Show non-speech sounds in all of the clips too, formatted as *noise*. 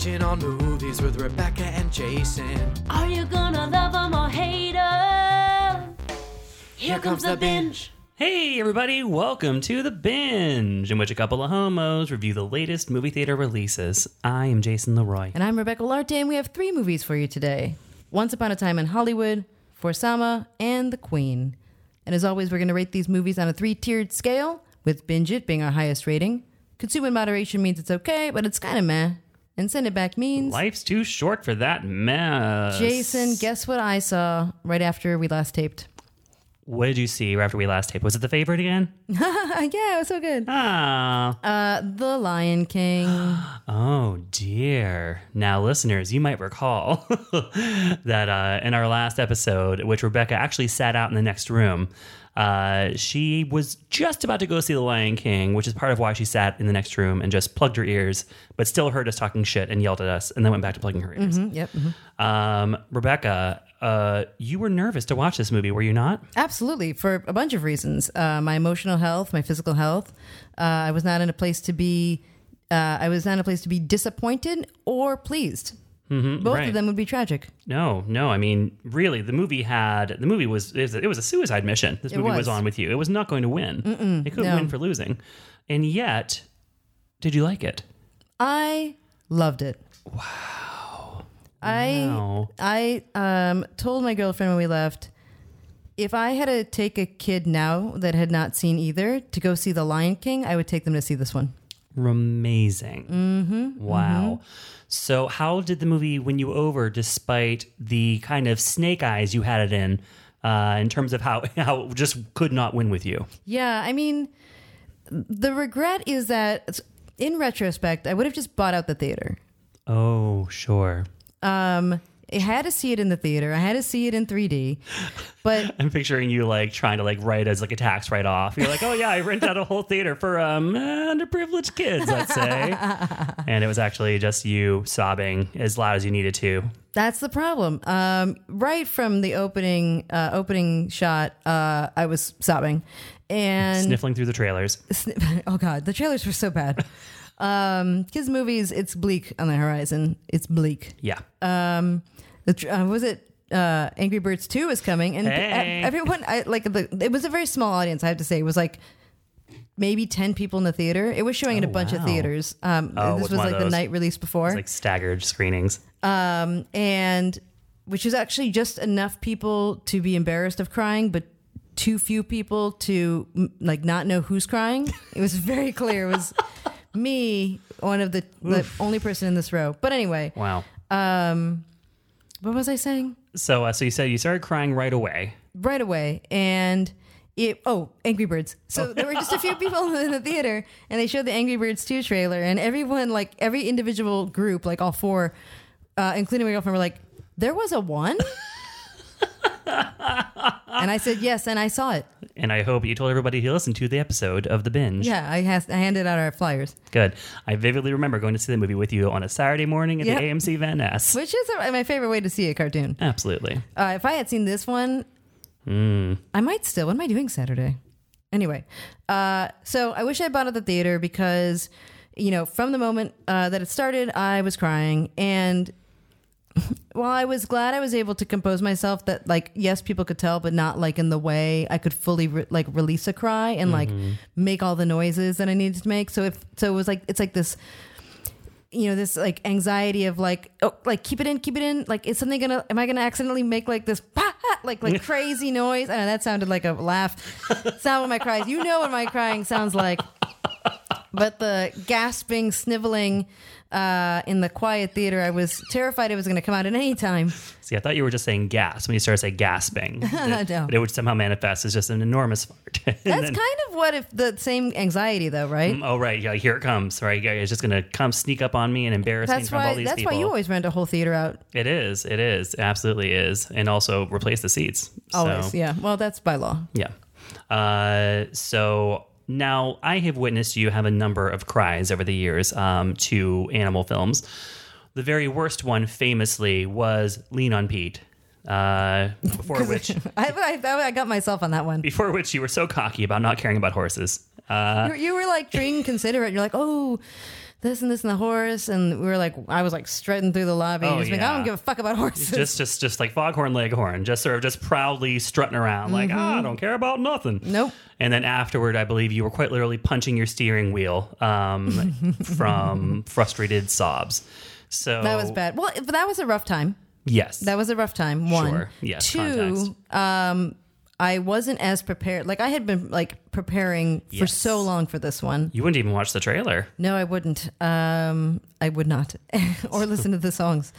Watching all movies with Rebecca and Jason. Are you gonna love 'em or hate 'em? Here comes the binge. Hey, everybody, welcome to The Binge, in which a couple of homos review the latest movie theater releases. I am Jason Leroy. And I'm Rebecca Larte, and we have three movies for you today Once Upon a Time in Hollywood, For Sama, and The Queen. And as always, we're going to rate these movies on a three tiered scale, with Binge It being our highest rating. Consume in moderation means it's okay, but it's kind of meh. And send it back means. Life's too short for that mess. Jason, guess what I saw right after we last taped? What did you see right after we last taped? Was it The Favorite again? *laughs* yeah, it was so good. Ah. Uh, the Lion King. *gasps* Oh dear. Now, listeners, you might recall *laughs* that uh, in our last episode, which Rebecca actually sat out in the next room, uh, she was just about to go see The Lion King, which is part of why she sat in the next room and just plugged her ears, but still heard us talking shit and yelled at us, and then went back to plugging her ears. Yep. mhm. Um, Rebecca, uh, you were nervous to watch this movie, were you not? Absolutely, for a bunch of reasons. Uh, my emotional health, my physical health. Uh, I was not in a place to be. Uh, I was not in a place to be disappointed or pleased. Mm-hmm, Both right. of them would be tragic. No, no. I mean, really, the movie had the movie was it was a, it was a suicide mission. This It movie was. was. on with you. It was not going to win. it couldn't no. win for losing, and yet, did you like it? I loved it. Wow. I Wow. I um, told my girlfriend when we left, if I had to take a kid now that had not seen either to go see The Lion King, I would take them to see this one. Amazing. Mm-hmm, wow. So, how did the movie win you over, despite the kind of snake eyes you had it in, uh, in terms of how *laughs* how it just could not win with you? Yeah, I mean, the regret is that in retrospect, I would have just bought out the theater. Oh, sure. Um, I had to see it in the theater. I had to see it in 3D, but *laughs* I'm picturing you like trying to like write as like a tax write off. You're like, oh yeah, I rent out a whole theater for um underprivileged kids, let's say, *laughs* and it was actually just you sobbing as loud as you needed to. that's the problem. Um, right from the opening uh, opening shot, uh, I was sobbing, and sniffling through the trailers. sni- *laughs* oh god, the trailers were so bad. Um, kids movies, it's bleak on the horizon. It's bleak. Yeah. um the tr- uh, was it uh angry birds 2 is coming and Hey. e- everyone i like the it was a very small audience i have to say it was like maybe 10 people in the theater it was showing in a Oh, bunch of wow. theaters um Oh, this was one of like the those- night release before It's like staggered screenings. um and which is actually just enough people to be embarrassed of crying but too few people to m- like not know who's crying it was very clear it was me one of the, the only person in this row. But anyway Wow. um what was i saying? So, uh, so you said you started crying right away. right away. And it oh angry birds. So there were just a few people *laughs* in the theater and they showed the angry birds 2 trailer and everyone like every individual group like all four uh, including my girlfriend were like there was a one and i said yes and i saw it And I hope you told everybody to listen to the episode of The Binge. yeah i, has, I handed out our flyers Good. I vividly remember going to see the movie with you on a Saturday morning at Yep. the AMC Van Ness. which is uh, my favorite way to see a cartoon Absolutely. uh, if i had seen this one I might still. What am I doing Saturday? Anyway, uh, so I wish I bought it at the theater because, you know, from the moment uh, that it started, I was crying. And while I was glad I was able to compose myself, that like, yes, people could tell, but not like in the way I could fully re- like release a cry and like mm-hmm. make all the noises that I needed to make. So if so, it was like it's like this you know this like anxiety of like oh like keep it in keep it in like is something gonna am i gonna accidentally make like this "Pah!" *laughs* like like crazy noise i know that sounded like a laugh Sound what my cries you know what my crying sounds like but the gasping sniveling uh, in the quiet theater i was terrified it was going to come out at any time See, I thought you were just saying gas when you started saying gasping. *laughs* No. But it would somehow manifest as just an enormous fart. *laughs* That's then- kind of what if the same anxiety though right Oh right, yeah, here it comes. Right, yeah, it's just gonna come sneak up on me and embarrass me in that's front of all why that's people. why you always rent a whole theater out it is, it is, it absolutely is, and also replace the seats. always So, yeah well that's by law yeah. Uh, so now I have witnessed you have a number of cries over the years um, to animal films. The very worst one, famously, was Lean on Pete. Uh, before *laughs* which, *laughs* I, I, I got myself on that one before which you were so cocky about not caring about horses. Uh, you, you were like being considerate. You're like, oh, this and this and the horse, and we were like, I was like strutting through the lobby, Oh, just like, I don't give a fuck about horses. just just just like foghorn leghorn just sort of just proudly strutting around like ah, i don't care about nothing Mm-hmm. Nope. and then afterward i believe you were quite literally punching your steering wheel um, *laughs* from frustrated sobs so that was bad. Well, that was a rough time. yes That was a rough time. One, Sure. Yes, Two, um, I wasn't as prepared. Like I had been like preparing for Yes. so long for this one. you wouldn't even watch the trailer No, I wouldn't. Um, I would not, *laughs* or listen to the songs.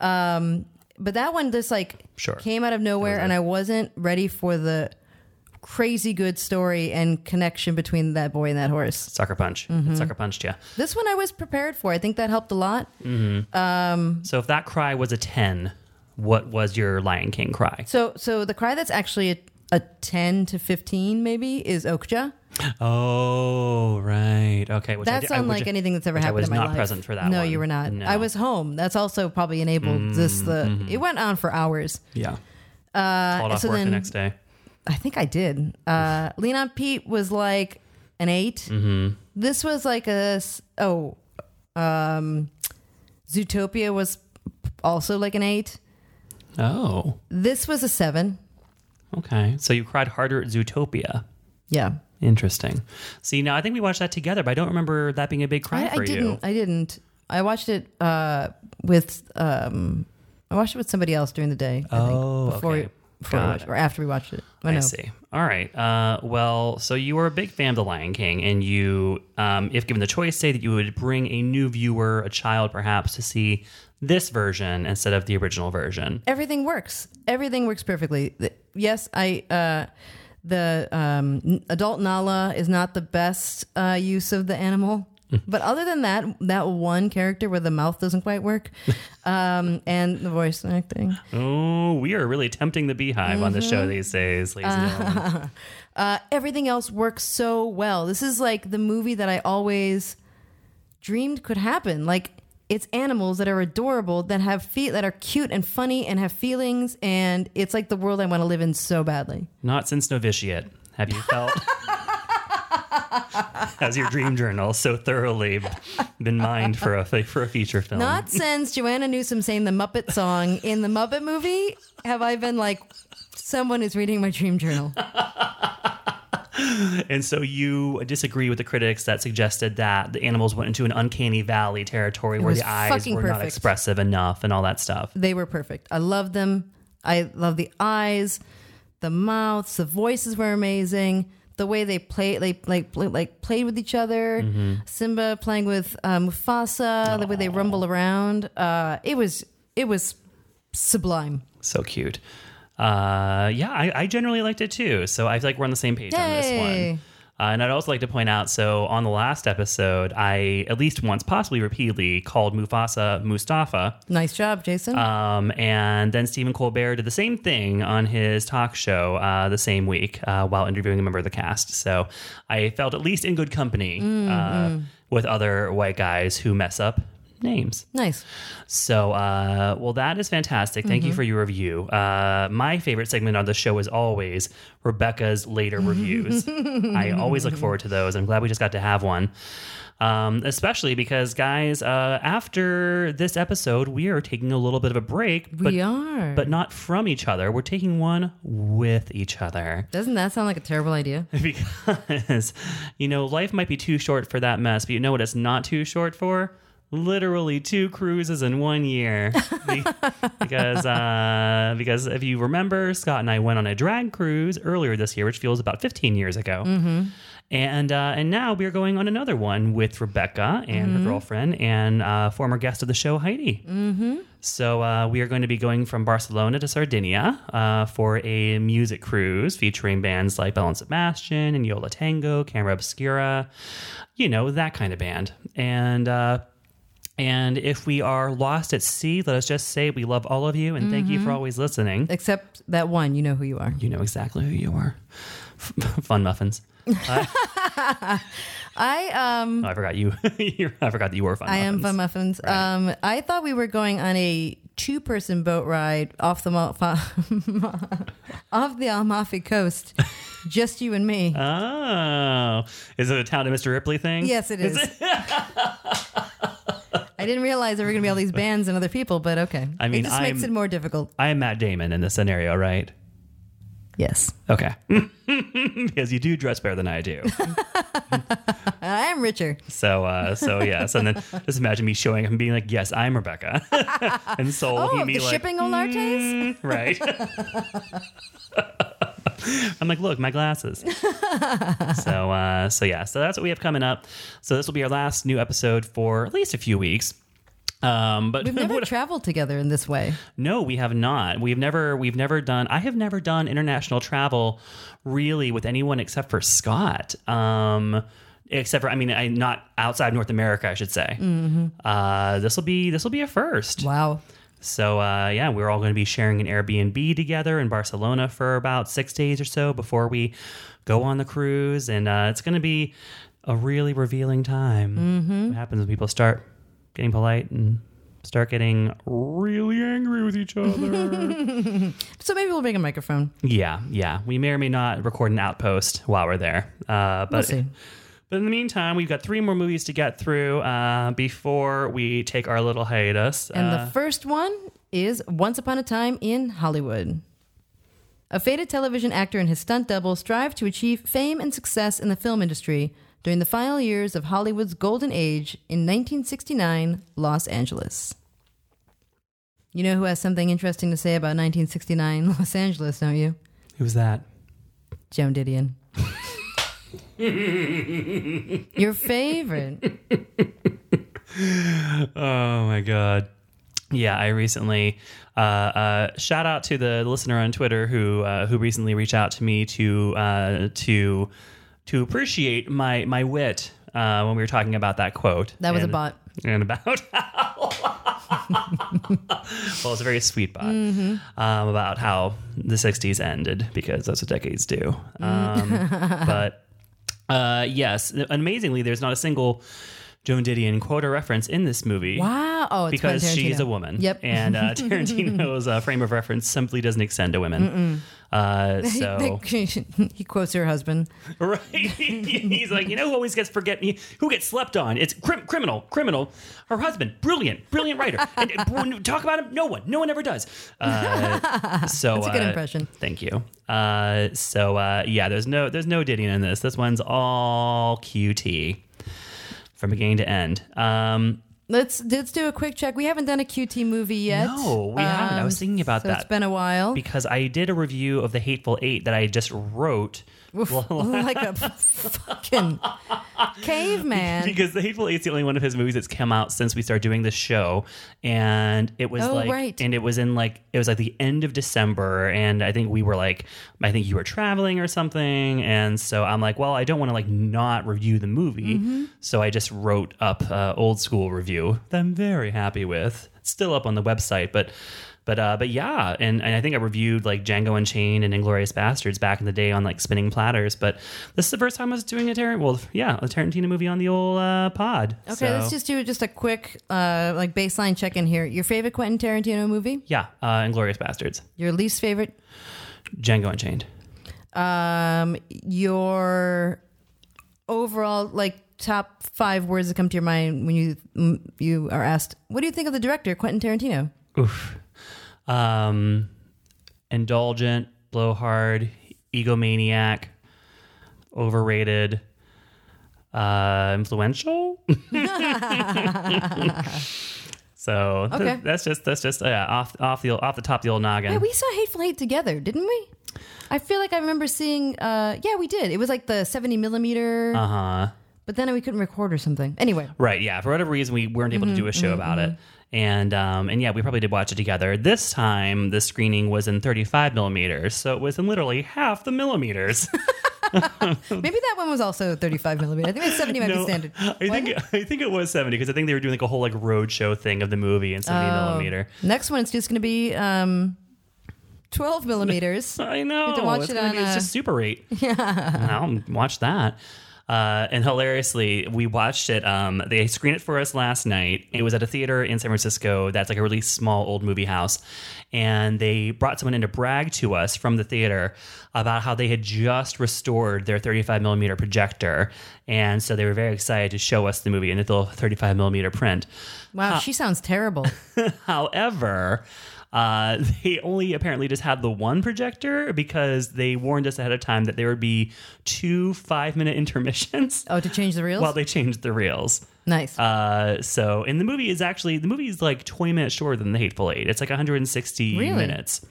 Um, but that one just like Sure. came out of nowhere, and I wasn't ready for the crazy good story and connection between that boy and that horse. sucker punch Mm-hmm. It sucker punched you This one I was prepared for. I think that helped a lot. Um. So if that cry was a 10 what was your lion king cry So, so the cry that's actually a, a ten to fifteen maybe is Okja. oh right okay which That's I- which unlike I- anything that's ever which I happened was in my not life. present for that No, one. you were not. No. I was home. That's also probably enabled this. The it went on for hours. yeah called off so work the next day I think I did. Uh, Lean on Pete was like an 8 Mm-hmm. This was like a oh, um, Zootopia was also like an eight. oh This was a seven. Okay. So you cried harder at Zootopia. Yeah, Interesting. See, now I think we watched that together, but I don't remember that being a big cry I, for I didn't. I didn't. I watched it uh, with. Um, I watched it with somebody else during the day. I Oh, think, before okay. we, before we watched, or after we watched it. I I know. see. All right. Uh, well, so you were a big fan of The Lion King, and you, um, if given the choice, say that you would bring a new viewer, a child perhaps, to see this version instead of the original version. everything works. Everything works perfectly. Yes, I. Uh, the um, adult Nala is not the best uh, use of the animal, *laughs* but other than that, that one character where the mouth doesn't quite work, *laughs* um, and the voice acting, Oh, we are really tempting the beehive on the show these days, ladies and gentlemen. *laughs* uh, everything else works so well. This is like the movie that I always dreamed could happen. Like it's animals that are adorable, that have feet that are cute and funny and have feelings, and it's like the world I want to live in so badly. Not since Novitiate have you felt. *laughs* Has your dream journal so thoroughly been mined for a for a feature film? Not since Joanna Newsom sang the Muppet song in the Muppet movie have I been like someone is reading my dream journal. *laughs* And so you disagree with the critics that suggested that the animals went into an uncanny valley territory where the eyes were not expressive enough and all that stuff. They were perfect. I loved them. I love the eyes, the mouths, the voices were amazing. The way they play, like like play, like played with each other. Mm-hmm. Simba playing with um, Mufasa. The way they rumble around. Uh, it was it was sublime. So cute. Uh, yeah, I, I generally liked it too. So I feel like we're on the same page on this one. Uh, and I'd also like to point out so on the last episode, I at least once, possibly repeatedly, called Mufasa Mustafa. Nice job, Jason. Um, and then Stephen Colbert did the same thing on his talk show uh, the same week uh, while interviewing a member of the cast. So I felt at least in good company uh, with other white guys who mess up names. nice. So, uh, well, that is fantastic. Thank you for your review. Uh, my favorite segment on the show is always Rebecca's later reviews. *laughs* I always look forward to those. I'm glad we just got to have one. Um, especially because, guys, uh, after this episode, we are taking a little bit of a break, but, we are. but not from each other. We're taking one with each other Doesn't that sound like a terrible idea? *laughs* because, you know, life might be too short for that mess, but you know what it's not too short for? Literally two cruises in one year. *laughs* Because uh, because if you remember, Scott and I went on a drag cruise earlier this year, which feels about 15 years ago. And uh, and now we are going on another one with Rebecca and her girlfriend and uh, former guest of the show Heidi. So uh, we are going to be going from Barcelona to Sardinia uh, for a music cruise featuring bands like Belle and Sebastian and Yo La Tengo, Camera Obscura, you know that kind of band. And uh, and if we are lost at sea, let us just say we love all of you and thank you for always listening. Except that one, you know who you are. You know exactly who you are. *laughs* Fun muffins. *laughs* I um Oh, I forgot you. *laughs* I forgot that you were fun. I am. Fun Muffins. Um I thought we were going on a two person boat ride off the Mo- off the Amalfi Coast, just you and me. Oh, is it a Talented Mr. Ripley thing? yes, it is. I didn't realize there were going to be all these bands and other people, but okay. I mean, it just makes I'm- it more difficult. I am Matt Damon in this scenario, right? Yes, Okay. *laughs* because you do dress better than I do. *laughs* I am richer. So, uh, so yes. And then just imagine me showing up and being like, yes, I'm Rebecca. *laughs* and so Oh, he the me like, shipping Olates. "Mm," right. I'm like, look, my glasses. *laughs* so, uh, so yeah, so that's what we have coming up. So this will be our last new episode for at least a few weeks. Um, but We've *laughs* never traveled together in this way. no, we have not. We've never we've never done I have never done international travel really with anyone except for Scott. Um except for I mean I not outside North America, I should say. Uh this will be this will be a first. Wow. So uh yeah, we're all going to be sharing an Airbnb together in Barcelona for about 6 days or so before we go on the cruise and uh it's going to be a really revealing time. What happens when people start getting polite and start getting really angry with each other. *laughs* So maybe we'll bring a microphone. yeah, yeah. We may or may not record an outpost while we're there. Uh, but We'll see. But in the meantime, we've got three more movies to get through uh, before we take our little hiatus. And Uh, the first one is Once Upon a Time in Hollywood. A faded television actor and his stunt double strive to achieve fame and success in the film industry during the final years of Hollywood's golden age in 1969 Los Angeles. You know who has something interesting to say about 1969 *laughs* Los Angeles, don't you? who's that? Joan Didion. *laughs* *laughs* Your favorite. *laughs* Oh my god. Yeah, I recently uh, uh, shout out to the listener on Twitter who uh, who recently reached out to me to uh, to to appreciate my my wit uh, when we were talking about that quote. That was a And- bot. and about *laughs* how well it's a very sweet bot Mm-hmm. um, about how the 60s ended because that's what decades do um, Mm. but uh, yes amazingly there's not a single joan didion quote a reference in this movie Wow. Oh, it's because she's a woman Yep. and uh, *laughs* tarantino's uh, frame of reference simply doesn't extend to women uh, *laughs* so he quotes her husband. Right. *laughs* He's like, you know who always gets forget me? who gets slept on? It's crim- criminal, criminal. Her husband, brilliant, brilliant writer. And when talk about him, no one, no one ever does. Uh, so That's a good uh, impression. Thank you. Uh, so uh, yeah, there's no there's no Didion in this. This one's all QT from beginning to end. Um, Let's let's do a quick check. We haven't done a QT movie yet. Um, No, we haven't. I was thinking about so that. It's been a while. because I did a review of the Hateful Eight that I just wrote. *laughs* like a *laughs* fucking caveman. because The Hateful Eight's the only one of his movies that's come out since we started doing this show, and it was Oh, like, right. and it was in like it was like the end of December, and I think we were like, I think you were traveling or something, and so I'm like, well, I don't want to like not review the movie, Mm-hmm. so I just wrote up uh, old school review that I'm very happy with. It's still up on the website, but. But uh, but yeah, and, and I think I reviewed like Django Unchained and Inglourious Basterds back in the day on like spinning platters. But this is the first time I was doing a Tarantino. Well, yeah, a Tarantino movie on the old uh, pod. Okay, So, let's just do just a quick uh, like baseline check in here. Your favorite Quentin Tarantino movie? yeah, uh, Inglourious Basterds, Your least favorite? Django Unchained. Um, your overall like top five words that come to your mind when you you are asked, "What do you think of the director Quentin Tarantino?" Oof. Um, indulgent, blowhard, egomaniac, overrated, uh, influential. *laughs* so th- Okay. that's just that's just yeah off off the off the top of the old noggin. Yeah, we saw Hateful Eight together, didn't we? I feel like I remember seeing. Uh, yeah, we did. It was like the seventy millimeter, Uh huh. But then we couldn't record or something. Anyway, Right. Yeah. For whatever reason, we weren't able to do a show about it. And um, and yeah, we probably did watch it together. This time, the screening was in 35 millimeters, so it was in literally half the millimeters. *laughs* maybe that one was also thirty-five millimeter. I think it's seventy might be standard. I think I think it was 70 because I think they were doing like a whole like road show thing of the movie in 70 Oh. millimeter. Next one, it's just going to be um, twelve millimeters. *laughs* I know. to watch it's it on, be, it's just Super 8. *laughs* Yeah. I'll watch that. Uh, and hilariously, we watched it. Um, they screened it for us last night. It was at a theater in San Francisco that's like a really small old movie house. And they brought someone in to brag to us from the theater about how they had just restored their 35 millimeter projector. And so they were very excited to show us the movie in a little 35 millimeter print. Wow, she sounds terrible. *laughs* However, uh, *laughs* they only apparently just had the one projector because they warned us ahead of time that there would be two five minute *laughs* intermissions Oh, to change the reels? while they changed the reels. nice. Uh, so, and the movie is actually the movie is like 20 minutes shorter than The Hateful Eight. It's like 160 Really? minutes.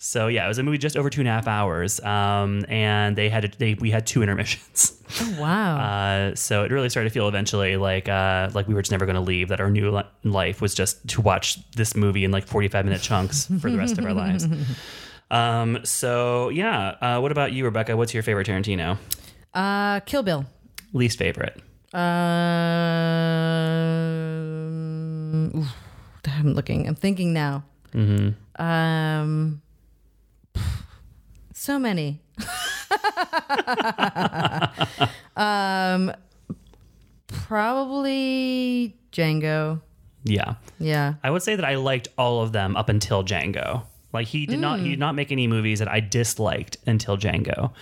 So yeah, it was a movie just over two and a half hours, um, and they had to, they we had two *laughs* intermissions. oh, wow. Uh, so it really started to feel eventually like uh, like we were just never going to leave. That our new li- life was just to watch this movie in like forty five minute chunks for the rest of our lives. *laughs* Um, so yeah, uh, what about you, Rebecca? What's your favorite Tarantino? uh, Kill Bill. Least favorite? Um, oof, I'm looking. I'm thinking now. Mm-hmm. Um, so many. *laughs* um, probably Django. Yeah, Yeah. I would say that I liked all of them up until Django. Like he did not he did not make any movies that I disliked until Django,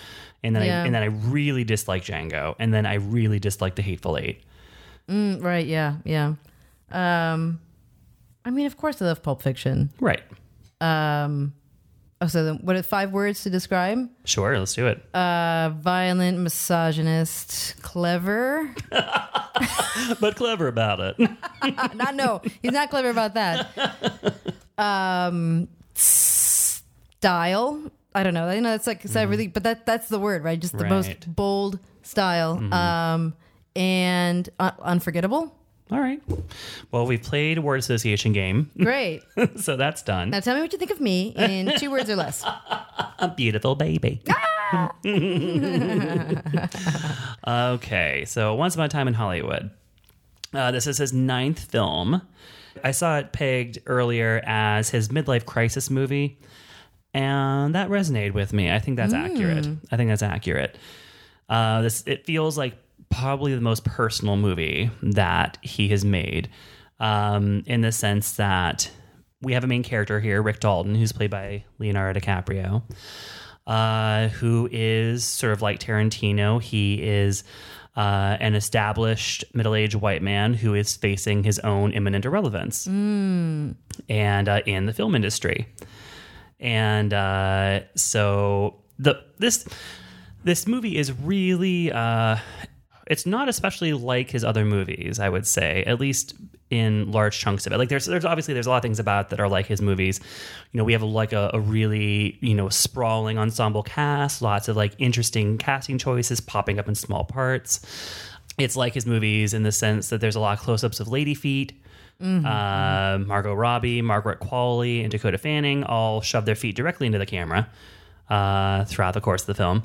and then Yeah. I and then I really disliked Django, and then I really disliked The Hateful Eight. Mm, right. Yeah. Yeah. Um, I mean, of course, I love Pulp Fiction. Right. Um, oh, so then what are five words to describe? Sure. Let's do it. Uh, violent, misogynist, clever. *laughs* but clever about it. *laughs* not no, he's not clever about that. *laughs* Um, style. I don't know. I know it's like it's not really, but that that's the word, right? Just the Right. most bold style. Um, and uh, unforgettable. All right. Well, we've played a word association game, *laughs* Great. so that's done. now tell me what you think of me in two words or less. *laughs* a beautiful baby. *laughs* okay, so Once Upon a Time in Hollywood. Uh, this is his ninth film. I saw it pegged earlier as his midlife crisis movie, and that resonated with me. I think that's accurate. I think that's accurate. Uh, this it feels like probably the most personal movie that he has made, um, in the sense that we have a main character here, Rick Dalton, who's played by Leonardo DiCaprio, uh, who is sort of like Tarantino. He is uh, an established middle-aged white man who is facing his own imminent irrelevance, and uh, in the film industry, and uh, so the this this movie is really uh, it's not especially like his other movies i would say at least in large chunks of it. Like there's there's obviously there's a lot of things about that are like his movies. You know we have like a, a really you know sprawling ensemble cast lots of like interesting casting choices popping up in small parts. It's like his movies in the sense that there's a lot of close-ups of lady feet uh, Margot Robbie, Margaret Qualley, and Dakota Fanning all shove their feet directly into the camera uh, throughout the course of the film.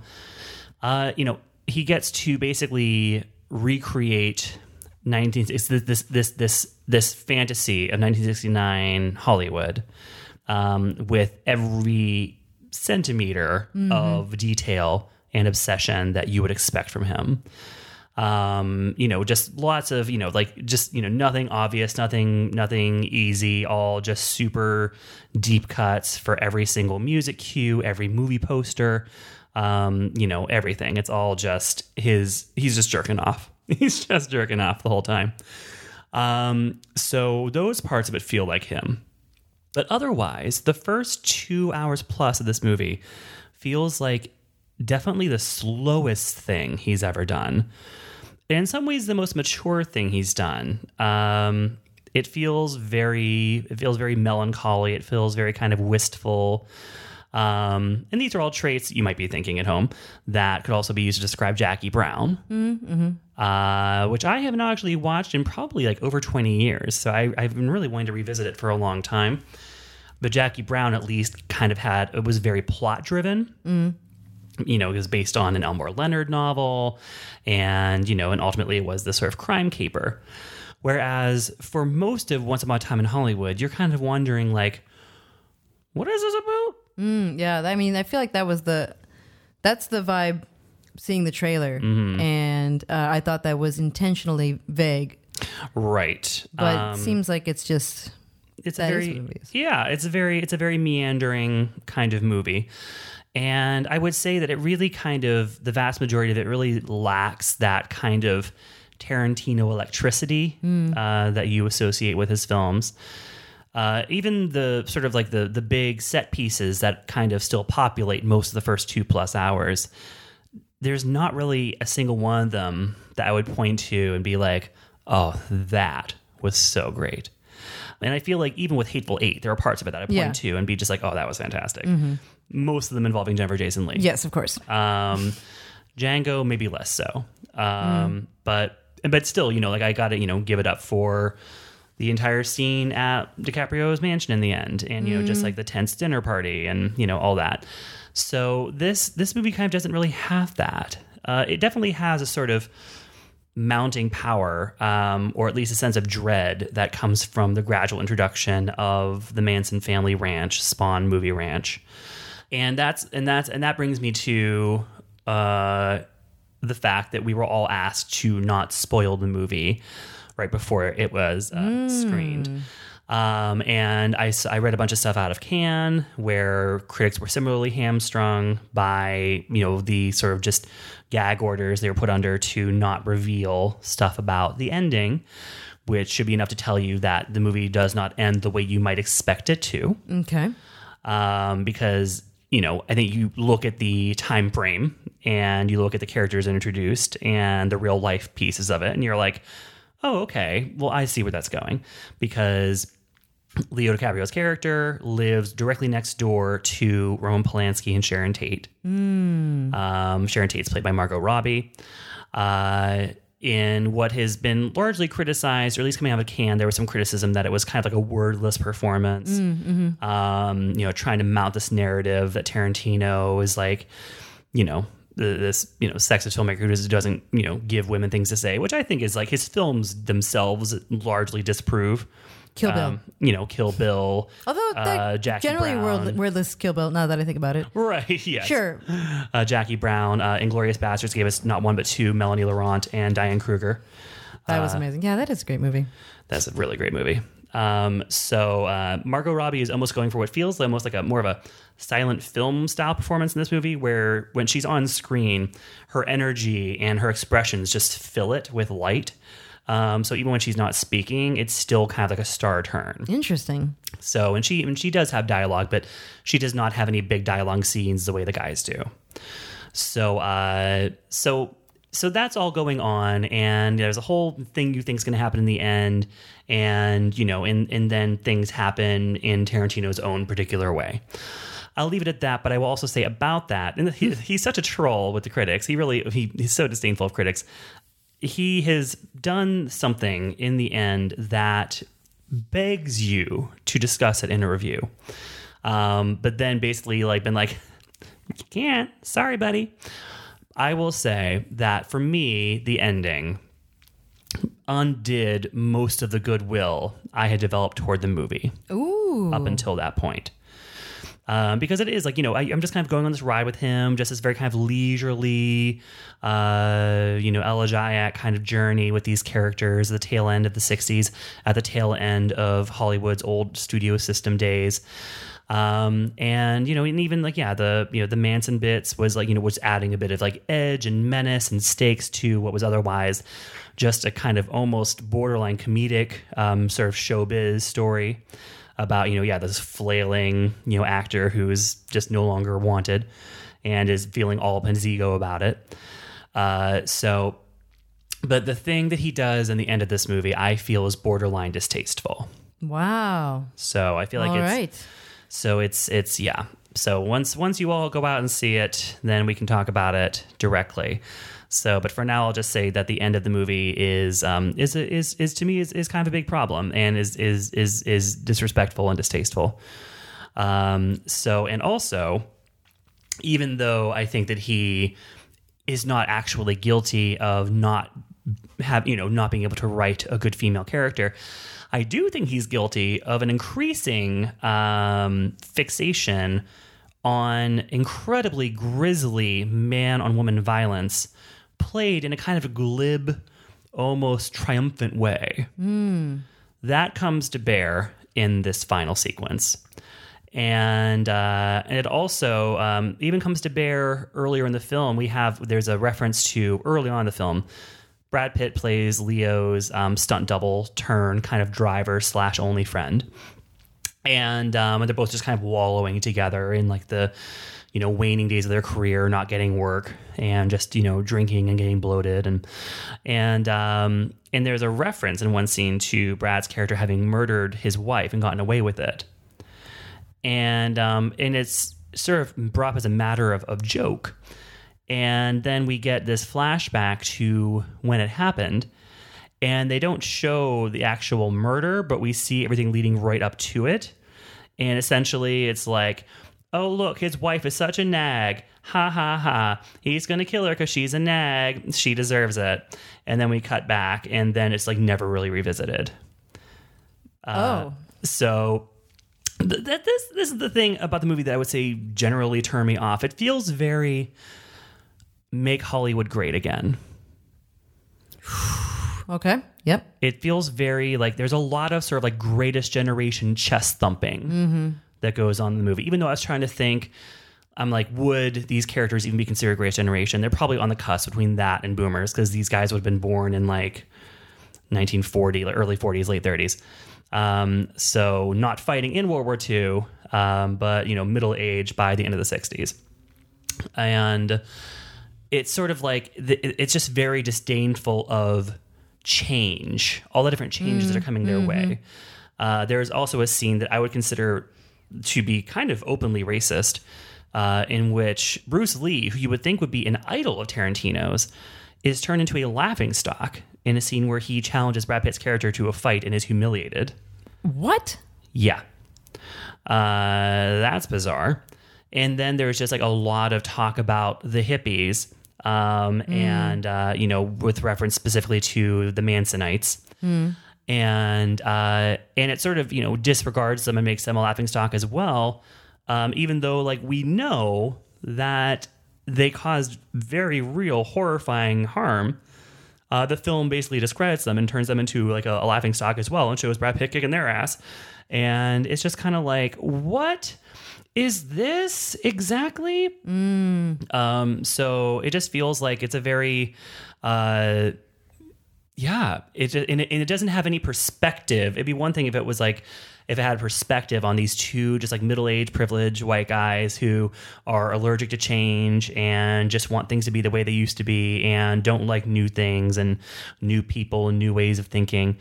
Uh, you know, he gets to basically recreate 19 it's this this this this, this fantasy of 1969 Hollywood um, with every centimeter of detail and obsession that you would expect from him. Um you know just lots of you know like just you know nothing obvious nothing nothing easy all just super deep cuts for every single music cue every movie poster um you know everything it's all just his he's just jerking off *laughs* he's just jerking off the whole time um so those parts of it feel like him but otherwise, the first two hours plus of this movie feels like definitely the slowest thing he's ever done. And in some ways, the most mature thing he's done. Um, it feels very, it feels very melancholy. It feels very kind of wistful. Um, and these are all traits you might be thinking at home that could also be used to describe Jackie Brown, uh, which I have not actually watched in probably like over 20 years. So I, I've been really wanting to revisit it for a long time. But Jackie Brown, at least, kind of had, it was very plot driven. You know, it was based on an Elmore Leonard novel. And, you know, and ultimately it was this sort of crime caper. Whereas for most of Once Upon a Time in Hollywood, you're kind of wondering, like, what is this about? Yeah, I mean, I feel like that was the that's the vibe seeing the trailer Mm-hmm. and uh, I thought that was intentionally vague. Right. But Um, it seems like it's just it's a very what it is. yeah it's a very it's a very meandering kind of movie and i would say that it really kind of the vast majority of it really lacks that kind of tarantino electricity Hmm. uh, that you associate with his films uh, even the sort of like the the big set pieces that kind of still populate most of the first two plus hours there's not really a single one of them that I would point to and be like, oh, that was so great. And I feel like even with Hateful Eight, there are parts of it that I point Yeah. Mm-hmm. to and be just like, oh, that was fantastic. Most of them involving Jennifer Jason Lee. yes, of course. Um, Django, maybe less so. Um, Mm. But but still, you know, like I got to you know give it up for the entire scene at DiCaprio's mansion in the end, and you know, Mm. just like the tense dinner party, and you know all that. So this this movie kind of doesn't really have that. Uh, it definitely has a sort of mounting power, um, or at least a sense of dread that comes from the gradual introduction of the Manson family ranch, Spahn movie ranch, and that's and that's and that brings me to uh, the fact that we were all asked to not spoil the movie right before it was uh, screened. Um, and I read a bunch of stuff out of Cannes where critics were similarly hamstrung by, you know, the sort of just gag orders they were put under to not reveal stuff about the ending, which should be enough to tell you that the movie does not end the way you might expect it to Okay. um, because you know I think you look at the time frame and you look at the characters introduced and the real life pieces of it, and you're like, oh, okay, well I see where that's going because Leo DiCaprio's character lives directly next door to Roman Polanski and Sharon Tate. Um, Sharon Tate's played by Margot Robbie. Uh, in what has been largely criticized, or at least coming out of Cannes, there was some criticism that it was kind of like a wordless performance. Um, you know, trying to mount this narrative that Tarantino is like, you know, this you know sexist filmmaker who just doesn't you know give women things to say, which I think is like his films themselves largely disprove. Kill Bill. Um, you know, Kill Bill. *laughs* Although uh, Jackie generally Brown. word, wordless Kill Bill. Now that I think about it, Right. *laughs* Yes. sure. Uh, Jackie Brown, uh, Inglourious Basterds gave us not one but two: Melanie Laurent and Diane Kruger. That Uh, was amazing. Yeah, that is a great movie. That's a really great movie. Um, so uh, Margot Robbie is almost going for what feels almost like a more of a silent film style performance in this movie, where when she's on screen, her energy and her expressions just fill it with light. Um, so even when she's not speaking, it's still kind of like a star turn. Interesting. So and she and she does have dialogue, but she does not have any big dialogue scenes the way the guys do. So uh so so that's all going on and there's a whole thing you think is going to happen in the end and you know and and then things happen in Tarantino's own particular way. I'll leave it at that, but I will also say about that, and he, he's such a troll with the critics. He really he, he's so disdainful of critics. He has done something in the end that begs you to discuss it in a review. Um, but then basically like been like, you can't. Sorry, buddy. I will say that for me, the ending undid most of the goodwill I had developed toward the movie Ooh. up until that point. Um, because it is like you know I, I'm just kind of going on this ride with him, just this very kind of leisurely, uh, you know, elegiac kind of journey with these characters. At the tail end of the '60s, at the tail end of Hollywood's old studio system days, um, and you know, and even like yeah, the you know the Manson bits was like you know was adding a bit of like edge and menace and stakes to what was otherwise just a kind of almost borderline comedic um, sort of showbiz story about you know yeah this flailing you know actor who is just no longer wanted and is feeling all up in his ego about it. Uh, so, but the thing that he does in the end of this movie, I feel is borderline distasteful. Wow. So I feel like All it's right. so it's it's yeah. So once once you all go out and see it, then we can talk about it directly. So, but for now, I'll just say that the end of the movie is um, is is is to me is, is kind of a big problem and is is is is disrespectful and distasteful. Um, so, and also, even though I think that he is not actually guilty of not have you know not being able to write a good female character i do think he's guilty of an increasing um, fixation on incredibly grisly man on woman violence played in a kind of a glib, almost triumphant way. That comes to bear in this final sequence. And, uh, and it also um, even comes to bear earlier in the film. We have there's a reference to early on in the film. Brad Pitt plays Leo's um, stunt double turn kind of driver slash only friend and um, they're both just kind of wallowing together in like the you know waning days of their career not getting work and just you know drinking and getting bloated. And and um, and there's a reference in one scene to brad's character having murdered his wife and gotten away with it. And um, and it's sort of brought up as a matter of, of joke. And then we get this flashback to when it happened. And they don't show the actual murder, but we see everything leading right up to it. And essentially, it's like, oh, look, his wife is such a nag. Ha ha ha. He's going to kill her because she's a nag. She deserves it. And then we cut back, and then it's like never really revisited. Uh, oh, So th- that this this is the thing about the movie that I would say generally turn me off. It feels very make Hollywood great again. *sighs* okay. Yep. it feels very like there's a lot of sort of like greatest generation chest thumping mm-hmm. That goes on in the movie. Even though I was trying to think, I'm like, would these characters even be considered greatest generation? They're probably on the cusp between that and boomers because these guys would have been born in like 1940, like early 40s, late 30s. Um, so not fighting in World War II, um, but you know, middle age by the end of the 60s. And it's sort of like the, it's just very disdainful of change, all the different changes that are coming their way. Uh, there's also a scene that I would consider to be kind of openly racist, uh, in which Bruce Lee, who you would think would be an idol of Tarantino's, is turned into a laughing stock in a scene where he challenges Brad Pitt's character to a fight and is humiliated. What? Yeah. Uh, that's bizarre. And then there's just like a lot of talk about the hippies, um, and uh, you know, with reference specifically to the Mansonites, and uh, and it sort of you know disregards them and makes them a laughing stock as well, um, even though like we know that they caused very real horrifying harm. Uh, the film basically discredits them and turns them into like a, a laughing stock as well and shows Brad Pitt kicking their ass. And it's just kind of like, what is this exactly? Um, so it just feels like it's a very, uh, yeah, it just, and, it and it doesn't have any perspective. It'd be one thing if it was like if it had perspective on these two just like middle-aged privileged white guys who are allergic to change and just want things to be the way they used to be and don't like new things and new people and new ways of thinking.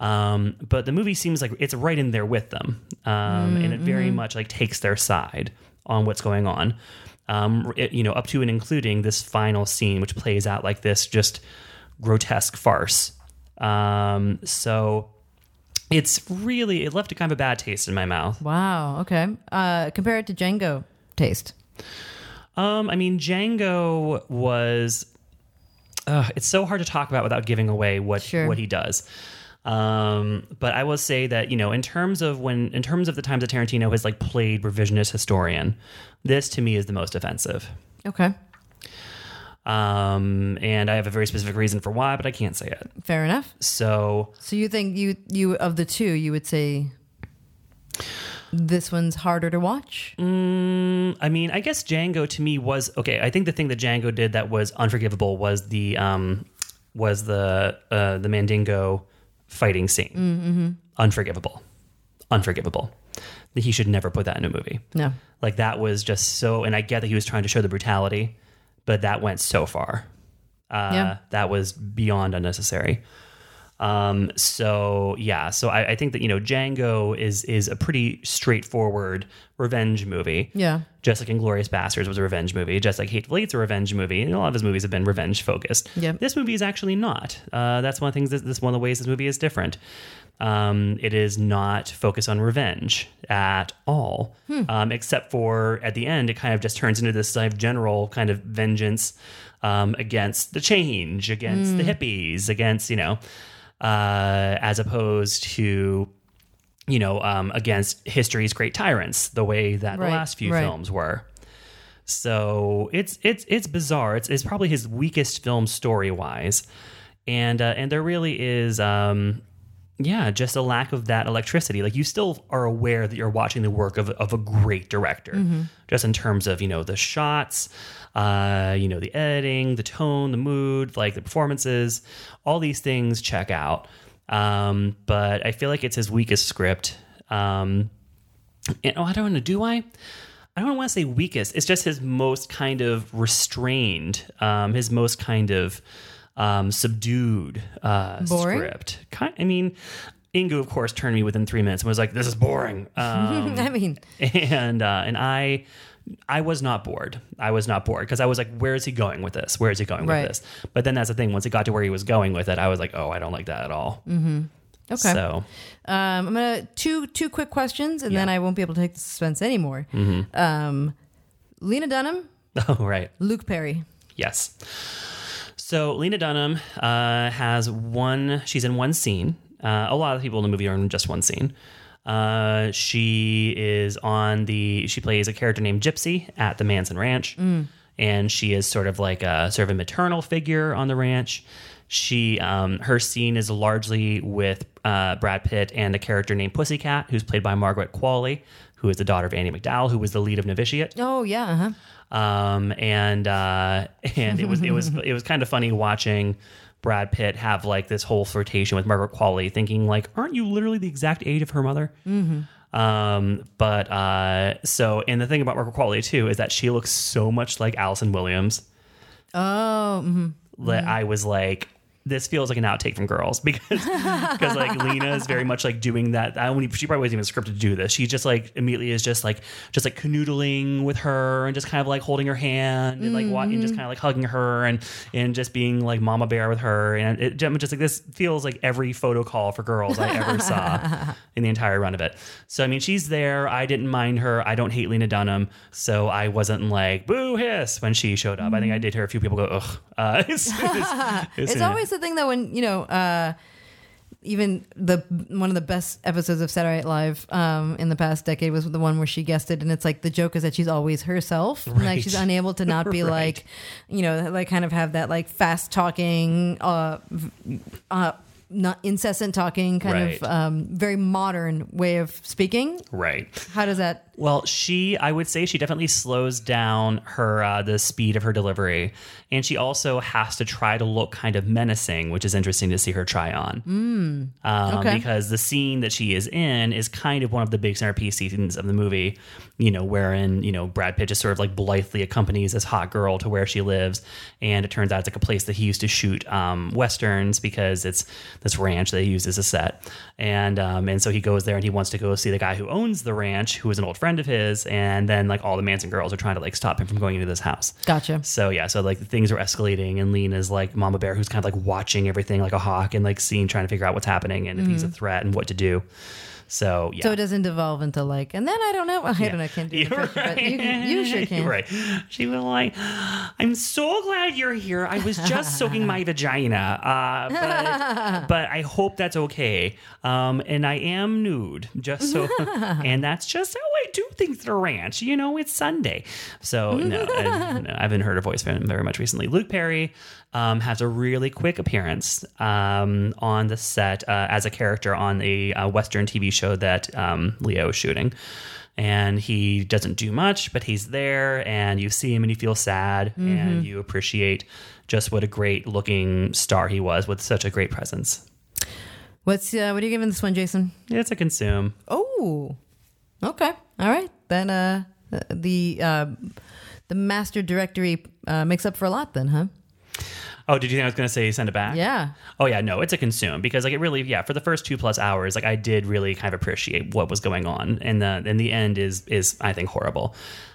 Um, but the movie seems like it's right in there with them, um, and it very much like takes their side on what's going on. Um, it- you know, up to and including this final scene, which plays out like this just grotesque farce. Um, so it's really it left a kind of a bad taste in my mouth. Wow. Okay. Uh, compare it to Django taste. Um, I mean, Django was. Uh, it's so hard to talk about without giving away what Sure. what he does. Um, but I will say that you know, in terms of when, in terms of the times that Tarantino has like played revisionist historian, this to me is the most offensive. Okay. Um, and I have a very specific reason for why, but I can't say it. Fair enough. So So you think you you of the two you would say this one's harder to watch? Mm, I mean, I guess Django to me was okay. I think the thing that Django did that was unforgivable was the um was the uh, the Mandingo fighting scene. Unforgivable, unforgivable. He should never put that in a movie. No. Like that was just so. And I get that he was trying to show the brutality, but that went so far. Uh, Yeah. That was beyond unnecessary. Um, so yeah, so I, I think that you know Django is is a pretty straightforward revenge movie. Yeah. Just like Inglourious Basterds was a revenge movie, just like Hateful Eight's a revenge movie, and a lot of his movies have been revenge focused. Yep. This movie is actually not. Uh, that's one of the things. That, this one of the ways this movie is different. Um, it is not focused on revenge at all, um, except for at the end, it kind of just turns into this kind of general kind of vengeance um, against the change, against the hippies, against you know, uh, as opposed to you know, um, against history's great tyrants, the way that Right, the last few right. films were. So it's it's it's bizarre. It's it's probably his weakest film story wise, and uh, and there really is. Um, yeah, just a lack of that electricity. Like you still are aware that you're watching the work of, of a great director, just in terms of you know the shots, uh, you know the editing, the tone, the mood, like the performances, all these things check out. Um, but I feel like it's his weakest script. Um, and, oh, I don't know. Do I? I don't want to say weakest. It's just his most kind of restrained, um, his most kind of um, subdued uh, Boring? script. Kind, I mean, Ingu, of course, turned me within three minutes and was like, "This is boring," *laughs* um, I mean, and uh, and I. I was not bored. I was not bored because I was like, "Where is he going with this? Where is he going Right. with this?" But then that's the thing. Once he got to where he was going with it, I was like, "Oh, I don't like that at all." okay. So Um, I'm gonna two two quick questions, and then I won't be able to take the suspense anymore. Mm-hmm. Um, Lena Dunham, *laughs* oh right, Luke Perry. Yes. So Lena Dunham uh, has one. She's in one scene. Uh, a lot of people in the movie are in just one scene. Uh, she is on the. She plays a character named Gypsy at the Manson Ranch, and she is sort of like a sort of a maternal figure on the ranch. She um, her scene is largely with uh, Brad Pitt and a character named Pussycat, who's played by Margaret Qualley, who is the daughter of Andie MacDowell, who was the lead of Novitiate Oh yeah, uh-huh. Um, and uh, *laughs* and it was it was it was kind of funny watching Brad Pitt have like this whole flirtation with Margaret Qualley, thinking like, aren't you literally the exact age of her mother? Um, but uh, so and the thing about Margaret Qualley too is that she looks so much like Allison Williams Oh, mhm. that I was like. This feels like an outtake from Girls *laughs* because because like Lena is very much like doing that. I don't she probably wasn't even scripted to do this. She just like immediately is just like just like canoodling with her and just kind of like holding her hand and like and just kind of like hugging her and and just being like mama bear with her and it just like this feels like every photo call for Girls I ever saw *laughs* in the entire run of it. So I mean she's there. I didn't mind her. I don't hate Lena Dunham, so I wasn't like boo hiss when she showed up. I think I did hear a few people go ugh. Uh, as *laughs* soon as- as it's always the thing that when you know. Uh, even the one of the best episodes of Saturday Night Live um, in the past decade was the one where she guested, and it's like the joke is that she's always herself, like she's unable to not *laughs* be Right. like, you know, like kind of have that like fast talking, uh, uh, not incessant talking, kind Right. of um, very modern way of speaking. right. How does that? Well, she, I would say she definitely slows down her, uh, the speed of her delivery. And she also has to try to look kind of menacing, which is interesting to see her try on. Um, okay. Because the scene that she is in is kind of one of the big centerpiece scenes of the movie, you know, wherein, you know, Brad Pitt just sort of like blithely accompanies this hot girl to where she lives. And it turns out it's like a place that he used to shoot um, Westerns because it's this ranch that he used as a set. And, um, and so he goes there and he wants to go see the guy who owns the ranch, who is an old friend of his. And then like all the Manson girls are trying to like stop him from going into this house. Gotcha. So yeah, so like things are escalating, and Lena's like Mama Bear, who's kind of like watching everything like a hawk and like seeing, trying to figure out what's happening and if he's a threat and what to do. So yeah. So it doesn't devolve into like, and then I don't know. I don't know. I can't do You're impression, *laughs* but you, can- you sure can. Right. She was like, I'm so glad you're here. I was just soaking my *laughs* vagina. Uh, but, but I hope that's okay. Um, and I am nude, just so, *laughs* and that's just how I do things at a ranch. You know, it's Sunday. So, no, I, no, I haven't heard a voice from him very much recently. Luke Perry um, has a really quick appearance um, on the set uh, as a character on a uh, Western TV show that um, Leo is shooting and he doesn't do much, but he's there, and you see him and you feel sad, and you appreciate just what a great looking star he was with such a great presence. What's uh, what are you giving this one, Jason? It's a consume. Oh, okay, all right. Then uh, the uh, the master directory uh, makes up for a lot, then, huh? Oh, did you think I was going to say send it back? Yeah. Oh yeah, no, it's a consume because like it really, yeah, for the first two plus hours, like I did really kind of appreciate what was going on, and the and the end is is I think horrible,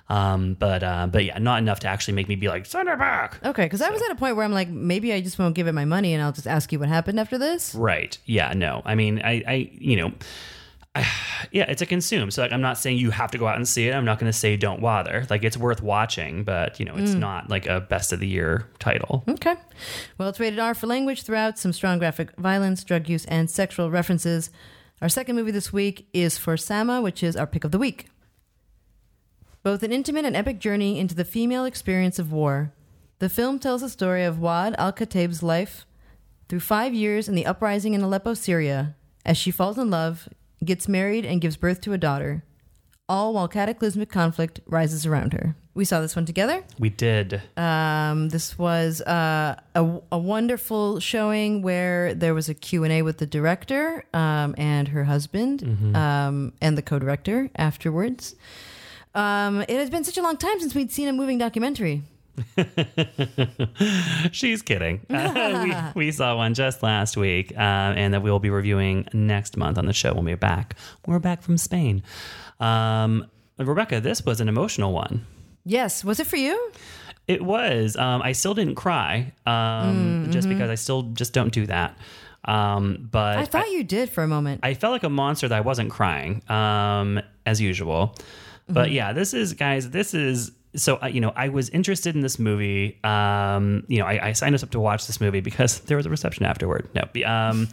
um, but uh, but yeah, not enough to actually make me be like send it back. Okay, because I was at a point where I'm like, maybe I just won't give it my money, and I'll just ask you what happened after this. Right. Yeah. No. I mean, I, I, you know, *sighs* yeah, it's a consume. So like, I'm not saying you have to go out and see it. I'm not going to say don't bother. Like, it's worth watching, but you know, it's mm. not like a best of the year title. Okay. Well, it's rated R for language throughout, some strong graphic violence, drug use, and sexual references. Our second movie this week is for Sama, which is our pick of the week. Both an intimate and epic journey into the female experience of war, the film tells the story of Waad al-Kateab's life through five years in the uprising in Aleppo, Syria, as she falls in love, gets married, and gives birth to a daughter, all while cataclysmic conflict rises around her. We saw this one together. We did. Um, this was uh, a, a wonderful showing where there was a Q&A with the director um, and her husband um, and the co-director afterwards. Um, it has been such a long time since we'd seen a moving documentary. *laughs* She's kidding. Uh, *laughs* *laughs* we, we saw one just last week, uh, and that we will be reviewing next month on the show when we're back. We're back from Spain. Um, Rebecca, this was an emotional one. Yes, was it for you? It was. Um, I still didn't cry, um, just because I still just don't do that. Um, but I thought you did for a moment. I felt like a monster that I wasn't crying, um, as usual. But yeah, this is, guys, this is. So, uh, you know, I was interested in this movie. Um, you know, I, I signed us up to watch this movie because *laughs* there was a reception afterward. No, um,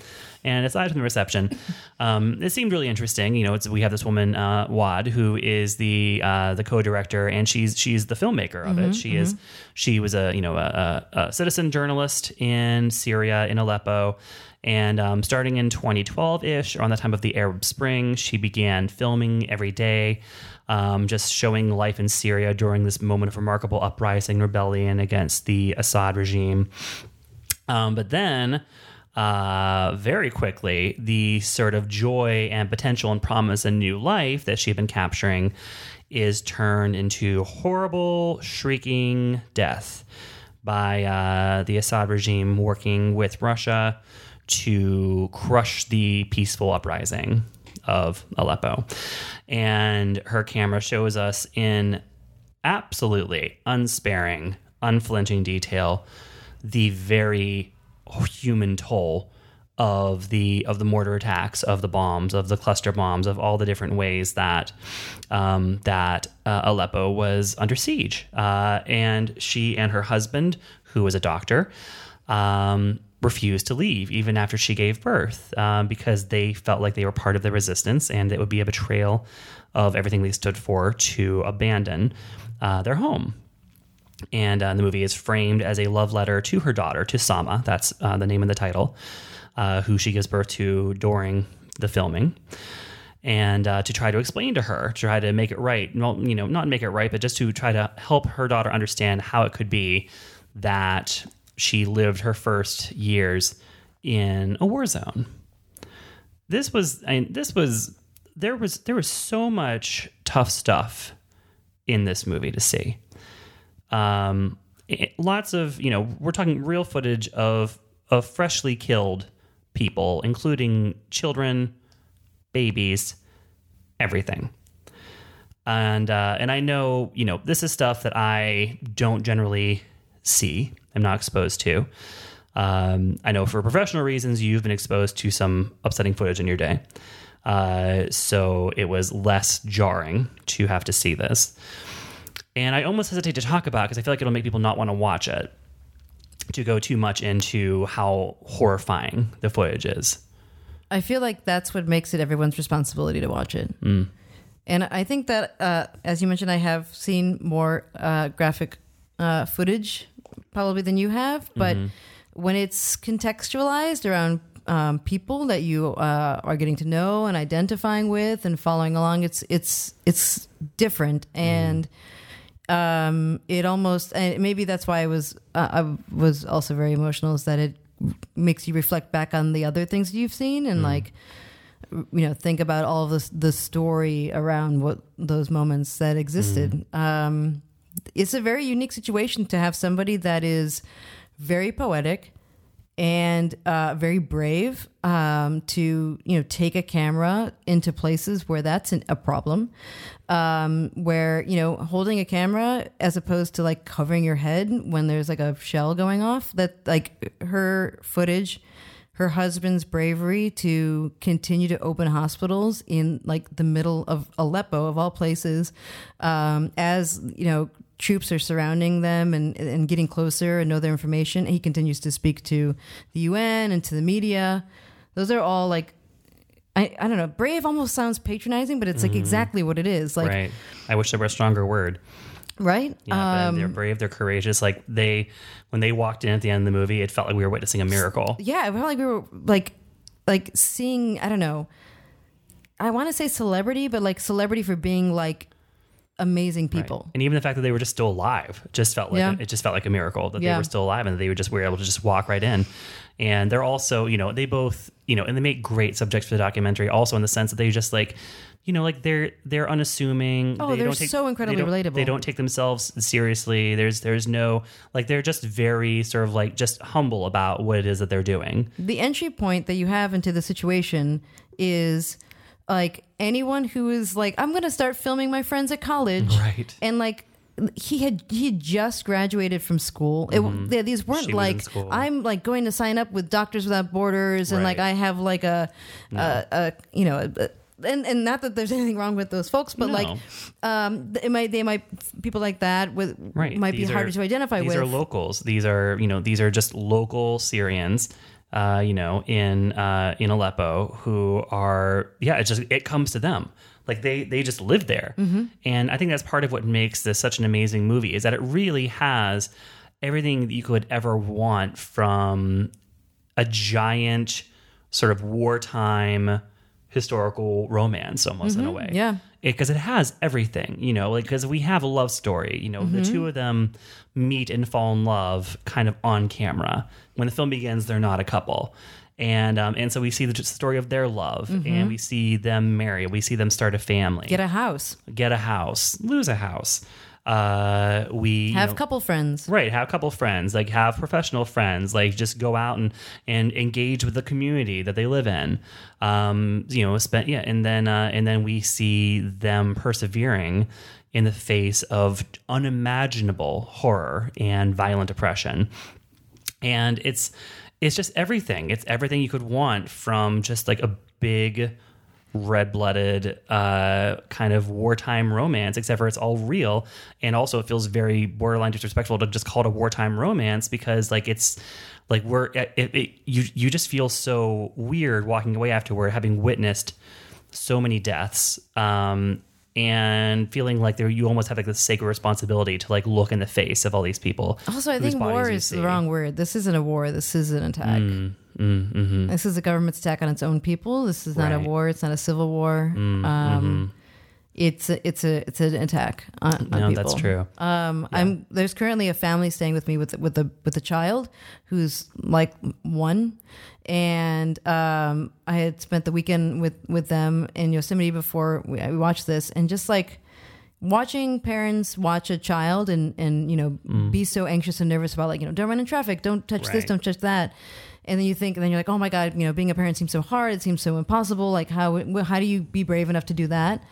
and aside from the reception, *laughs* um, it seemed really interesting. You know, it's, we have this woman, uh, Waad, who is the uh, the co-director, and she's she's the filmmaker of it. She is she was a you know a, a, a citizen journalist in Syria in Aleppo. And um, starting in 2012 ish, around the time of the Arab Spring, she began filming every day, um, just showing life in Syria during this moment of remarkable uprising, rebellion against the Assad regime. Um, but then, uh, very quickly, the sort of joy and potential and promise and new life that she had been capturing is turned into horrible, shrieking death by uh, the Assad regime working with Russia to crush the peaceful uprising of Aleppo. And her camera shows us in absolutely unsparing, unflinching detail the very human toll of the of the mortar attacks, of the bombs, of the cluster bombs, of all the different ways that um, that uh, Aleppo was under siege. Uh, and she and her husband, who was a doctor, um, refused to leave even after she gave birth um, because they felt like they were part of the resistance and it would be a betrayal of everything they stood for to abandon uh, their home. And uh, the movie is framed as a love letter to her daughter, to Sama. That's uh, the name of the title, uh, who she gives birth to during the filming. And uh, to try to explain to her, to try to make it right. Well, you know, not make it right, but just to try to help her daughter understand how it could be that she lived her first years in a war zone. This was, I mean, this was, there was, there was so much tough stuff in this movie to see. Um, it- lots of you know we're talking real footage of of freshly killed people including children babies everything. And uh, and i know you know this is stuff that i don't generally see i'm not exposed to um, i know for professional reasons you've been exposed to some upsetting footage in your day uh, so it was less jarring to have to see this and I almost hesitate to talk about because I feel like it'll make people not want to watch it. To go too much into how horrifying the footage is. I feel like that's what makes it everyone's responsibility to watch it. And I think that, uh, as you mentioned, I have seen more uh, graphic uh, footage probably than you have. But when it's contextualized around um, people that you uh, are getting to know and identifying with and following along, it's it's it's different and. Um, it almost and maybe that's why I was uh, I was also very emotional is that it makes you reflect back on the other things you've seen and like you know think about all of this the story around what those moments that existed um it's a very unique situation to have somebody that is very poetic and uh, very brave um, to you know take a camera into places where that's an, a problem um, where you know holding a camera as opposed to like covering your head when there's like a shell going off that like her footage her husband's bravery to continue to open hospitals in like the middle of Aleppo of all places um, as you know troops are surrounding them and, and getting closer and know their information he continues to speak to the UN and to the media those are all like I, I don't know. Brave almost sounds patronizing, but it's like exactly what it is. Like, Mm-hmm. right. I wish there were a stronger word. right? Yeah, Um, but they're brave. They're courageous. Like they, when they walked in at the end of the movie, it felt like we were witnessing a miracle. yeah, it felt like we were like, like seeing. I don't know. I want to say celebrity, but like celebrity for being like amazing people. And even the fact that they were just still alive just felt like Yeah. it just felt like a miracle that they were still alive and they were just were able to just walk right in. And they're also, you know, they both, you know, and they make great subjects for the documentary. Also in the sense that they just like, you know, like they're they're unassuming. Oh, they take, so incredibly they don't- They don't take themselves seriously. There's there's no like they're just very sort of like just humble about what it is that they're doing. the entry point that you have into the situation is like anyone who is like i'm gonna start filming my friends at college Right. and like he had he had just graduated from school it, they- these weren't Mm-hmm. She like i'm like going to sign up with doctors without borders and like i have like a, a, a you know a, and, and not that there's *laughs* anything wrong with those folks, but No. like, um, it might they might people like that with right might These be harder are- to identify these with. These are locals these are you know these are just local syrians uh, you know in uh, in aleppo who are yeah it just it comes to them like they they just live there Mm-hmm. and i think that's part of what makes this such an amazing movie is that it really has everything that you could ever want from a giant sort of wartime historical romance almost in a way Mm-hmm. yeah. Because it, has everything you know like because we have a love story you know the Mm-hmm. two of them meet and fall in love kind of on camera. When the film begins they're not a couple. And um, and so we see the story of their love and we see them marry we see them start a family. Mm-hmm. Get a house, get a house lose a house uh we you have know- couple friends. Right, have a couple friends, like have professional friends, like just go out and and engage with the community that they live in. Um, you know, spend yeah, and then uh, and then we see them persevering in the face of unimaginable horror and violent oppression. And it's it's just everything. It's everything you could want from just like a big red-blooded uh, kind of wartime romance except for it's all real and also it feels very borderline disrespectful to just call it a wartime romance because like it's like we're it, it, you you just feel so weird walking away afterward having witnessed so many deaths um and feeling like there you almost have like this sacred responsibility to like look in the face of all these people Also, I think war is the wrong word. This isn't a war. This is an attack. Mm, mm-hmm. This is a government's attack on its own people. This is not a Right. Mm, war. It's not a civil war. Um, It's a, it's a it's an attack on, on no people. that's true Um, I'm there's currently a family staying with me with with a with a child who's like one, and um, I had spent the weekend with with them in Yosemite before we, we watched this, and just like watching parents watch a child and and you know be so anxious and nervous about like you know don't run in traffic, don't touch this, don't touch that. And then you think, and then you're like, oh my god, you know, being a parent seems so hard. It seems so impossible. Like, how how do you be brave enough to do that?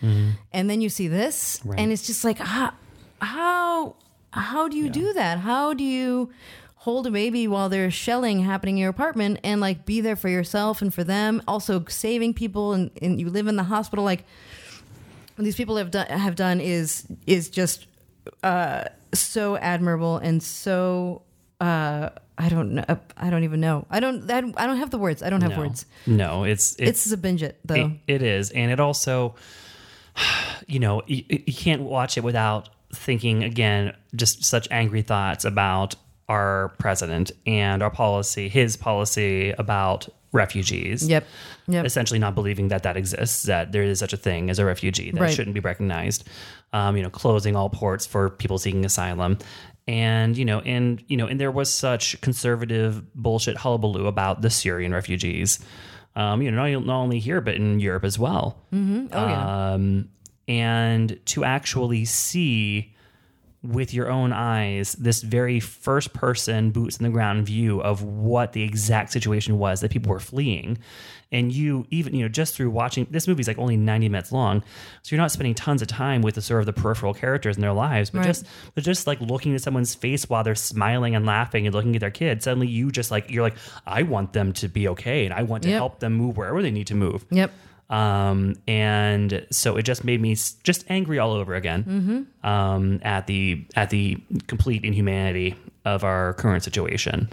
And then you see this, Right. and it's just like, how how how do you do that? How do you hold a baby while there's shelling happening in your apartment and like be there for yourself and for them? Also saving people, and, and you live in the hospital. Like these people have done have done is is just uh, so admirable and so. Uh, I don't know. I don't even know. I don't. I don't, have the words. I don't have no. words. no it's It's, a binge it though. It, it is, and it also, *sighs* you know, you, you can't watch it without thinking again just such angry thoughts about our president and our policy, his policy about refugees. yep. Yep. Essentially, not believing that that exists, that there is such a thing as a refugee that Right. shouldn't be recognized. Um, you know, closing all ports for people seeking asylum, and you know, and you know, and there was such conservative bullshit hullabaloo about the Syrian refugees. Um, you know, not, not only here but in Europe as well. Oh yeah. Um, and to actually see with your own eyes this very first person boots in the ground view of what the exact situation was that people were fleeing and you even you know just through watching this movie's like only 90 minutes long so you're not spending tons of time with the sort of the peripheral characters in their lives but Right. just but just like looking at someone's face while they're smiling and laughing and looking at their kid suddenly you just like you're like i want them to be okay and i want to Yep. help them move wherever they need to move yep. um, and so it just made me just angry all over again um, at the at the complete inhumanity of our current situation,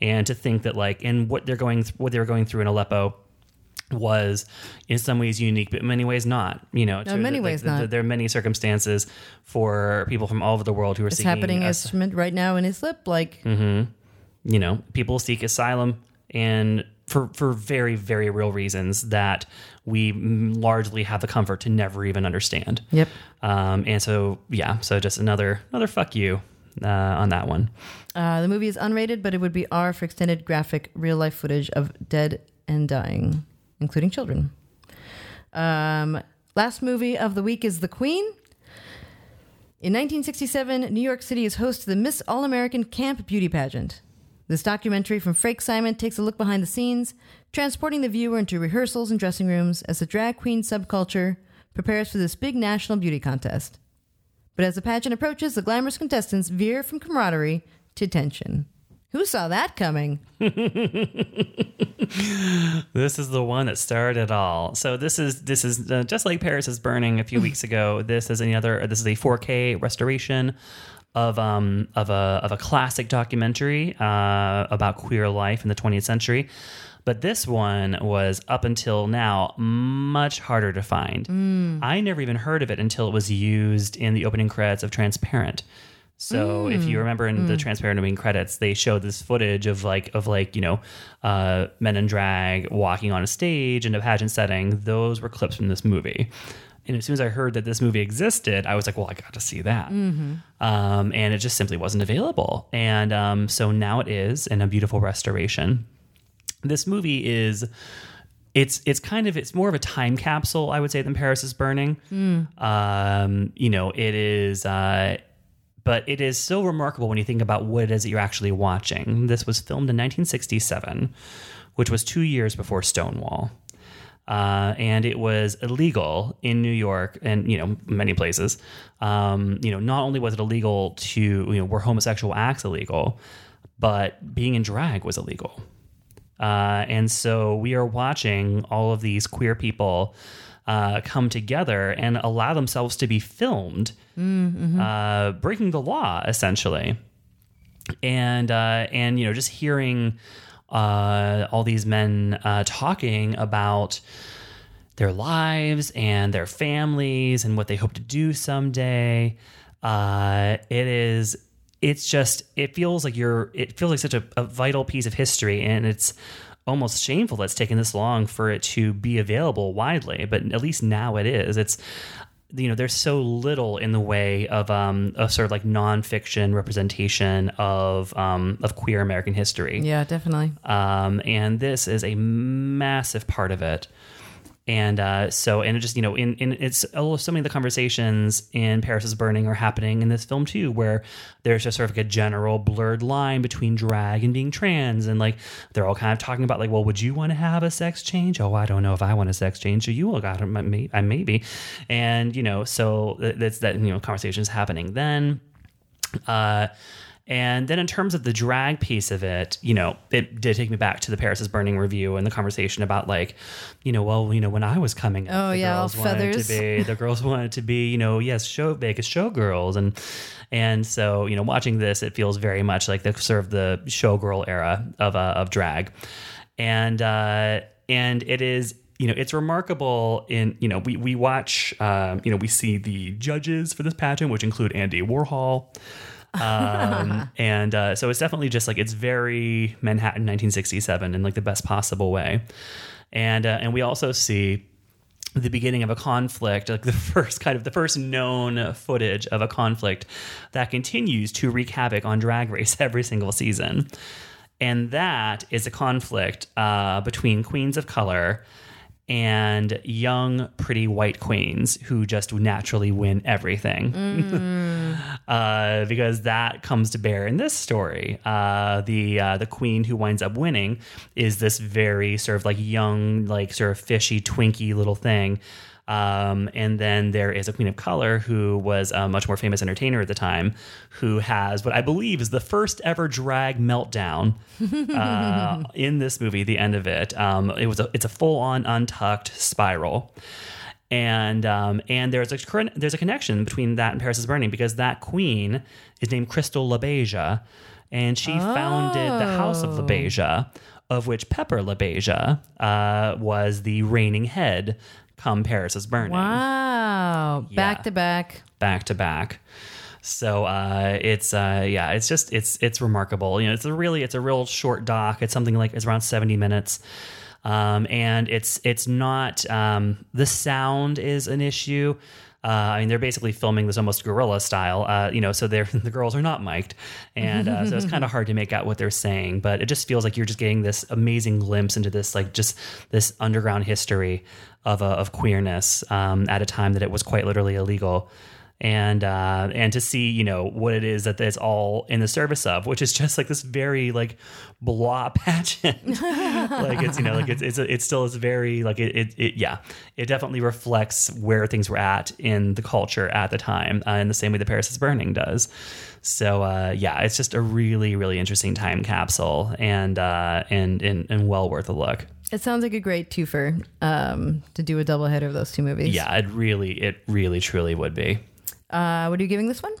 and to think that like in what they're going th- what they were going through in Aleppo, was in some ways unique, but in many ways not. You know, in many ways not. There are many circumstances for people from all over the world who are It's seeking happening as- right now in Islip. Like, Mm-hmm. you know, people seek asylum and for for very very real reasons that we largely have the comfort to never even understand. Yep. Um, and so yeah, so just another another fuck you uh, on that one. uh, the movie is unrated, but it would be R for extended graphic real life footage of dead and dying, including children. Um, last movie of the week is The Queen. In 1967, New York City is host to the Miss All American Camp Beauty Pageant. This documentary from Frank Simon takes a look behind the scenes, transporting the viewer into rehearsals and dressing rooms as the drag queen subculture prepares for this big national beauty contest. But as the pageant approaches, the glamorous contestants veer from camaraderie to tension. Who saw that coming? *laughs* This is the one that started it all. So this is this is uh, just like Paris is burning a few *laughs* weeks ago. This is another. This is a 4K restoration of um of a of a classic documentary uh, about queer life in the 20th century. But this one was up until now much harder to find. I never even heard of it until it was used in the opening credits of Transparent. So if you remember in the transparent opening credits, they showed this footage of like of like you know uh, men in drag walking on a stage in a pageant setting. Those were clips from this movie. And as soon as I heard that this movie existed, I was like, well, I got to see that. Um, and it just simply wasn't available. And um, so now it is in a beautiful restoration. This movie is it's it's kind of it's more of a time capsule i would say than paris is burning um you know it is uh but it is so remarkable when you think about what it is that you're actually watching this was filmed in 1967 which was two years before stonewall uh, and it was illegal in New York and you know many places. Um, you know, not only was it illegal to you know were homosexual acts illegal, but being in drag was illegal. Uh, and so we are watching all of these queer people uh, come together and allow themselves to be filmed, uh, breaking the law essentially. And uh, and you know just hearing uh, all these men uh, talking about their lives and their families and what they hope to do someday. Uh, it is. It's just. It feels like you're. It feels like such a, a vital piece of history, and it's almost shameful that it's taken this long for it to be available widely. But at least now it is. It's. You know, there's so little in the way of um of sort of like nonfiction representation of um of queer American history. Yeah, definitely. Um, and this is a massive part of it. And uh, so, and it just you know, in in it's oh, so many of the conversations in Paris is Burning are happening in this film too, where there's just sort of like a general blurred line between drag and being trans, and like they're all kind of talking about like, well, would you want to have a sex change? Oh, I don't know if I want a sex change. So you will got it, I maybe, and you know, so that's that you know, conversations happening then. Uh, and then in terms of the drag piece of it, you know, it did take me back to the Paris is Burning review and the conversation about like, you know, well, you know, when I was coming up, Oh, the yeah, girls wanted feathers. to be the girls *laughs* wanted to be, you know, yes, show Vegas showgirls and and so, you know, watching this, it feels very much like the sort of the showgirl era of uh, of drag. And uh and it is you know it's remarkable in you know we we watch um, you know we see the judges for this pageant which include Andy Warhol um, *laughs* and uh, so it's definitely just like it's very Manhattan 1967 in like the best possible way, and uh, and we also see the beginning of a conflict, like the *laughs* first kind of the first known footage of a conflict that continues to wreak havoc on Drag Race *laughs* every single season, and that is a conflict uh, between queens of color and young, pretty white queens who just naturally win everything. *laughs* uh, because that comes to bear in this story. Uh, the uh, the queen who winds up winning is this very sort of like young, like sort of fishy, twinky little thing. Um, and then there is a queen of color who was a much more famous entertainer at the time, who has what I believe is the first ever drag meltdown uh, in this movie. The end of it, um, it was a, it's a full on untucked spiral and um, and there's a there's a connection between that and Paris is Burning because that queen is named Crystal LaBeija, and she founded the House of LaBeija of which Pepper LaBeija uh, was the reigning head come Paris is Burning Wow. Yeah. Back to back. back to back. So uh, it's uh, yeah, it's just it's it's remarkable. You know, it's a really it's a real short doc. It's something like it's around seventy minutes, um, and it's it's not um, the sound is an issue. Uh, I mean, they're basically filming this almost guerrilla style, uh, you know. So they're *laughs* the girls are not mic'd, and uh, so it's kind of hard to make out what they're saying. But it just feels like you're just getting this amazing glimpse into this, like just this underground history of uh, of queerness um, at a time that it was quite literally illegal and uh, and to see you know what it is that it's all in the service of, which is just like this very like blah *laughs* pageant. like it's you know like it's it's it still is very like it, it it yeah it definitely reflects where things were at in the culture at the time uh, in the same way that Paris is Burning does. So uh, yeah, it's just a really really interesting time capsule and uh, and and and well worth a look. It sounds like a great twofer um, to do a double header of those two movies. Yeah, it really it really truly would be. Uh, what are you giving this one?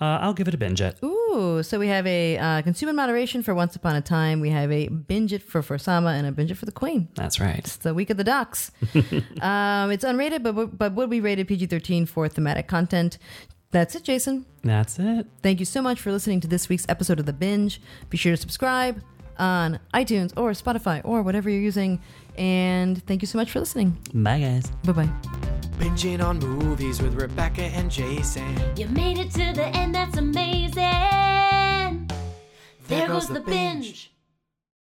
Uh, I'll give it a binge it. Ooh, so we have a uh, consume in moderation for Once Upon a Time. We have a binge it for Forsama and a binge it for the Queen. That's right. It's the week of the docs. *laughs* um, it's unrated, but but would be rated PG thirteen for thematic content. That's it, Jason. That's it. Thank you so much for listening to this week's episode of The Binge. Be sure to subscribe on iTunes or Spotify or whatever you're using. And thank you so much for listening. Bye guys. Bye bye. Binging on movies with Rebecca and Jason. You made it to the end, that's amazing. There, goes, the binge.